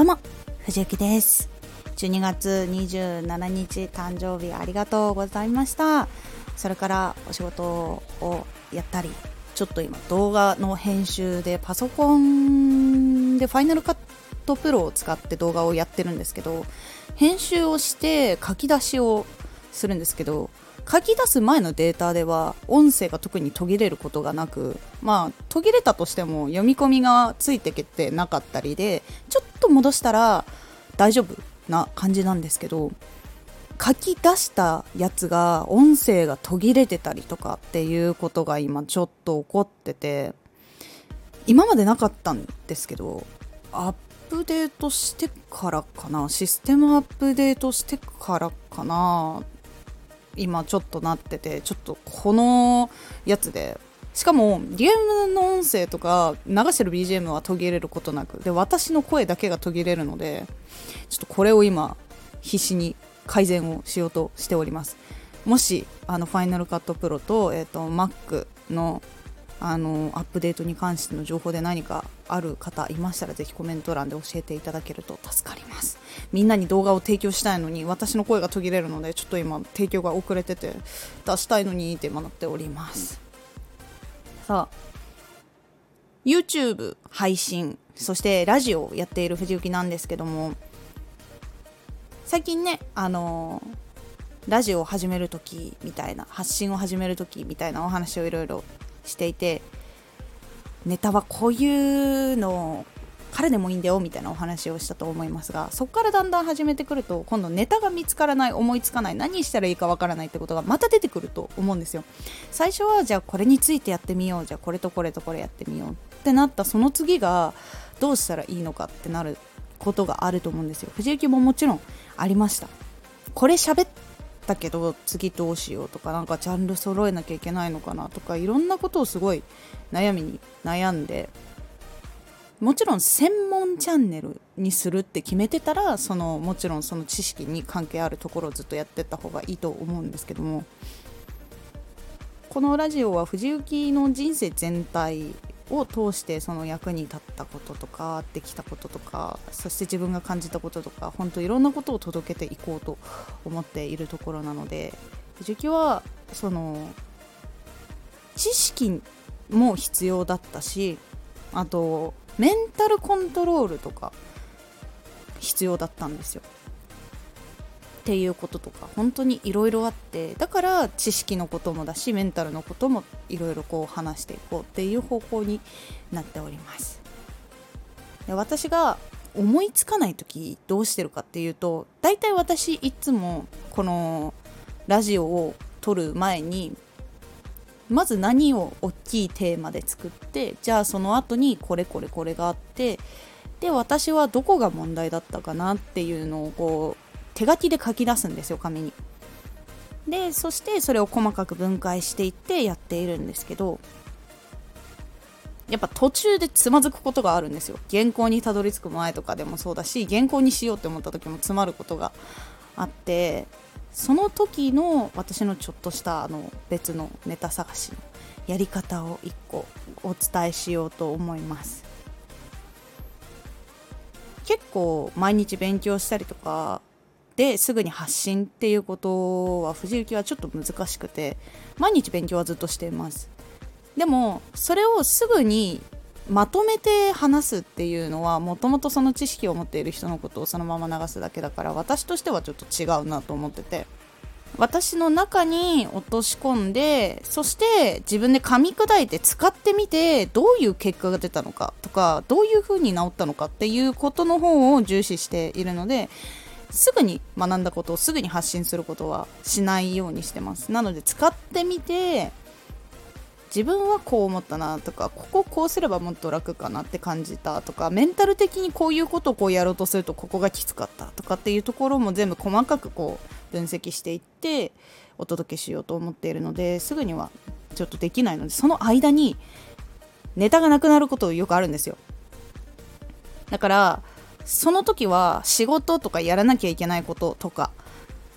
どうも藤幸です。12月27日誕生日ありがとうございました。それからお仕事をやったりちょっと今動画の編集でパソコンでファイナルカットプロを使って動画をやってるんですけど編集をして書き出しをするんですけど書き出す前のデータでは音声が特に途切れることがなくまあ途切れたとしても読み込みがついてきてなかったりでちょっと戻したら大丈夫な感じなんですけど書き出したやつが音声が途切れてたりとかっていうことが今ちょっと起こってて今までなかったんですけどアップデートしてからかなシステムアップデートしてからかな今ちょっとなっててちょっとこのやつでしかもゲームの音声とか流してる BGM は途切れることなくで私の声だけが途切れるのでちょっとこれを今必死に改善をしようとしております。もしあのファイナルカットプロと,、えーと、Mac のあのアップデートに関しての情報で何かある方いましたらぜひコメント欄で教えていただけると助かります。みんなに動画を提供したいのに私の声が途切れるのでちょっと今提供が遅れてて出したいのにって今なっております。さ YouTube 配信そしてラジオをやっている藤幸なんですけども最近ねあのラジオを始める時みたいな発信を始める時みたいなお話をいろいろしていてネタはこういうの彼でもいいんだよみたいなお話をしたと思いますがそこからだんだん始めてくると今度ネタが見つからない思いつかない何したらいいかわからないってことがまた出てくると思うんですよ。最初はじゃあこれについてやってみようじゃあこれとこれとこれやってみようってなったその次がどうしたらいいのかってなることがあると思うんですよ。藤雪ももちろんありました。これ喋ったけど次どうしようとかなんかジャンル揃えなきゃいけないのかなとかいろんなことをすごい悩みに悩んでもちろん専門チャンネルにするって決めてたらそのもちろんその知識に関係あるところをずっとやってった方がいいと思うんですけどもこのラジオは藤幸の人生全体を通してその役に立ったこととかできたこととかそして自分が感じたこととか本当いろんなことを届けていこうと思っているところなので藤木はその知識も必要だったしあとメンタルコントロールとか必要だったんですよ。っていうこととか。本当にいろいろあって。だから知識のこともだしメンタルのこともいろいろこう話していこうっていう方向になっております。で私が思いつかない時どうしてるかっていうと大体私いつもこのラジオを撮る前にまず何を大きいテーマで作ってじゃあその後にこれこれこれがあってで私はどこが問題だったかなっていうのをこう手書きで書き出すんですよ紙に。でそしてそれを細かく分解していってやっているんですけどやっぱ途中でつまずくことがあるんですよ原稿にたどり着く前とかでもそうだし原稿にしようって思った時も詰まることがあってその時の私のちょっとしたあの別のネタ探しのやり方を1個お伝えしようと思います。結構毎日勉強したりとかですぐに発信っていうことは藤雪はちょっと難しくて毎日勉強はずっとしています。でもそれをすぐにまとめて話すっていうのはもともとその知識を持っている人のことをそのまま流すだけだから私としてはちょっと違うなと思ってて。私の中に落とし込んでそして自分で噛み砕いて使ってみてどういう結果が出たのかとかどういう風に治ったのかっていうことの方を重視しているのですぐに学んだことをすぐに発信することはしないようにしてます。なので使ってみて自分はこう思ったなとかこここうすればもっと楽かなって感じたとかメンタル的にこういうことをこうやろうとするとここがきつかったとかっていうところも全部細かくこう分析していってお届けしようと思っているのですぐにはちょっとできないのでその間にネタがなくなることよくあるんですよ。だからその時は仕事とかやらなきゃいけないこととか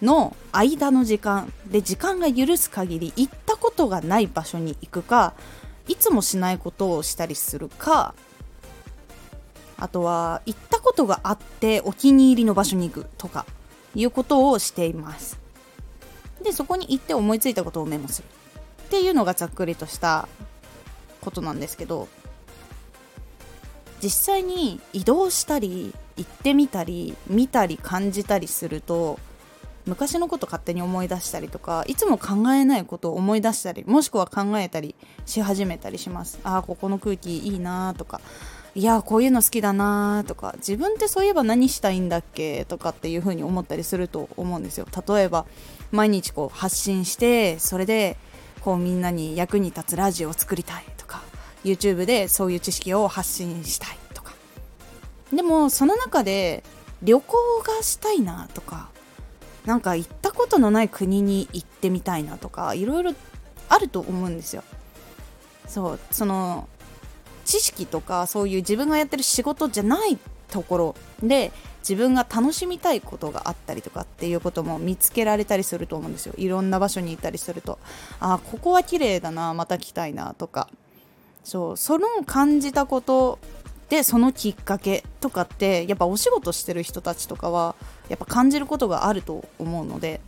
の間の時間で時間が許す限り行ったことがない場所に行くかいつもしないことをしたりするかあとは行ったことがあってお気に入りの場所に行くとかいうことをしています。でそこに行って思いついたことをメモする。っていうのがざっくりとしたことなんですけど実際に移動したり行ってみたり見たり感じたりすると昔のこと勝手に思い出したりとかいつも考えないことを思い出したりもしくは考えたりし始めたりします。ああここの空気いいなとかいやこういうの好きだなとか自分ってそういえば何したいんだっけとかっていう風に思ったりすると思うんですよ。例えば毎日こう発信してそれでこうみんなに役に立つラジオを作りたいとか YouTube でそういう知識を発信したいとか。でもその中で旅行がしたいなとかなんか行ったことのない国に行ってみたいなとかいろいろあると思うんですよ。そうその知識とかそういう自分がやってる仕事じゃないところで自分が楽しみたいことがあったりとかっていうことも見つけられたりすると思うんですよ。いろんな場所に行ったりすると。あここは綺麗だなまた来たいなとか。そうその感じたことでそのきっかけとかってやっぱお仕事してる人たちとかはやっぱ感じることがあると思うので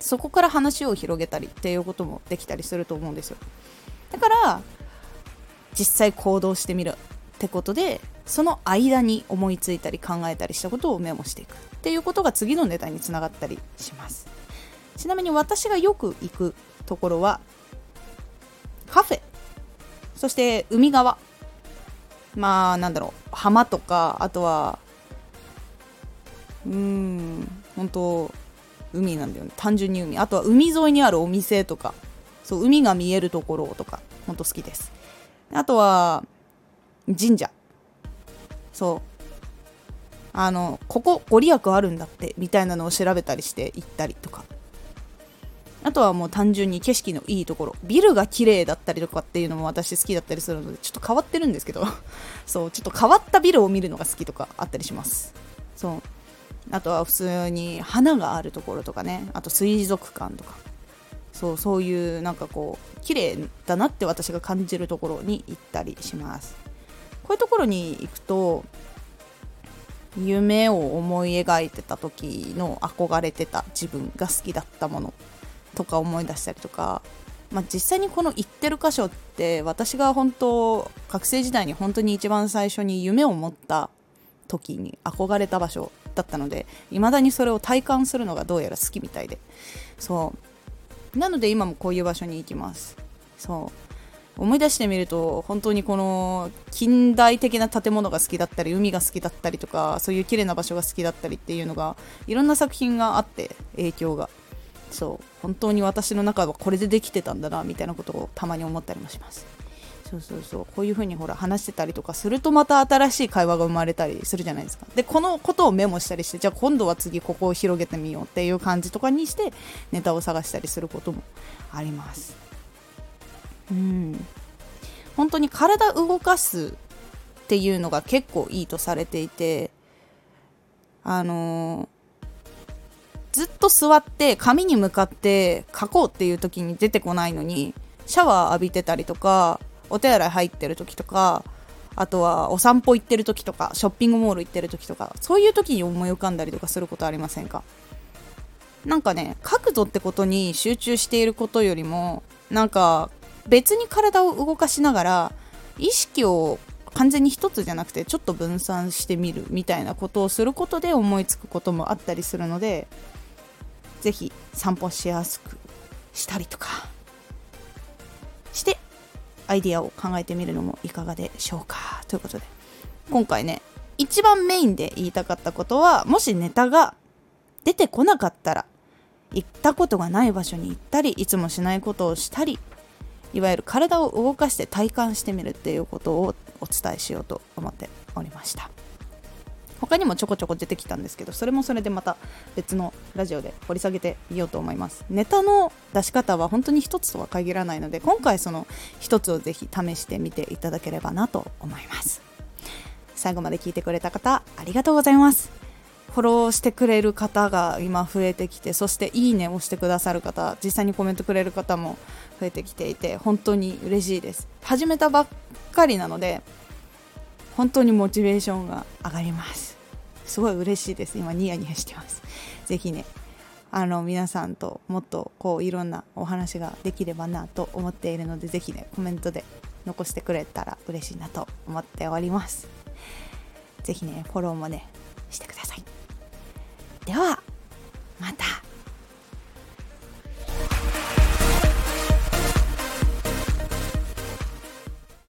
そこから話を広げたりっていうこともできたりすると思うんですよ。だから実際行動してみるってことでその間に思いついたり考えたりしたことをメモしていく。っていうことが次のネタにつながったりします。ちなみに私がよく行くところはカフェ。そして海側。まあなんだろう浜とかあとはうーん本当海なんだよね。単純に海。あとは海沿いにあるお店とか。そう海が見えるところとか本当好きです。あとは神社。そう。あのここご利益あるんだってみたいなのを調べたりして行ったりとか。あとはもう単純に景色のいいところ。ビルが綺麗だったりとかっていうのも私好きだったりするのでちょっと変わってるんですけど。そうちょっと変わったビルを見るのが好きとかあったりします。そう。あとは普通に花があるところとかね。あと水族館とか。そうそういうなんかこう綺麗だなって私が感じるところに行ったりします。こういうところに行くと夢を思い描いてた時の憧れてた自分が好きだったもの。とか思い出したりとか、まあ、実際にこの行ってる箇所って私が本当学生時代に本当に一番最初に夢を持った時に憧れた場所だったので未だにそれを体感するのがどうやら好きみたいで。そう。なので今もこういう場所に行きます。そう。思い出してみると本当にこの近代的な建物が好きだったり海が好きだったりとかそういう綺麗な場所が好きだったりっていうのがいろんな作品があって影響が。そう。本当に私の中はこれでできてたんだなみたいなことをたまに思ったりもします。そうそうそう。こういう風にほら話してたりとかするとまた新しい会話が生まれたりするじゃないですか。でこのことをメモしたりしてじゃあ今度は次ここを広げてみようっていう感じとかにしてネタを探したりすることもあります。うん。本当に体動かすっていうのが結構いいとされていてあのー、ずっと座って紙に向かって書こうっていう時に出てこないのにシャワー浴びてたりとかお手洗い入ってる時とかあとはお散歩行ってる時とかショッピングモール行ってる時とかそういう時に思い浮かんだりとかすることありませんか？なんかね角度ってことに集中していることよりもなんか別に体を動かしながら意識を完全に一つじゃなくてちょっと分散してみるみたいなことをすることで思いつくこともあったりするので是非散歩しやすくしたりとかしてアイディアを考えてみるのもいかがでしょうか。ということで今回ね一番メインで言いたかったことはもしネタが出てこなかったら行ったことがない場所に行ったりいつもしないことをしたりいわゆる体を動かして体感してみるっていうことをお伝えしようと思っておりました。他にもちょこちょこ出てきたんですけどそれもそれでまた別のラジオで掘り下げてみようと思います。ネタの出し方は本当に一つとは限らないので今回その一つをぜひ試してみていただければなと思います。最後まで聞いてくれた方ありがとうございます。フォローしてくれる方が今増えてきてそしていいねをしてくださる方実際にコメントくれる方も増えてきていて本当に嬉しいです。始めたばっかりなので本当にモチベーションが上がります。すごい嬉しいです。今ニヤニヤしてます。是非ねあの皆さんともっとこういろんなお話ができればなと思っているので是非ねコメントで残してくれたら嬉しいなと思っております。是非ねフォローもねしてください。ではまた。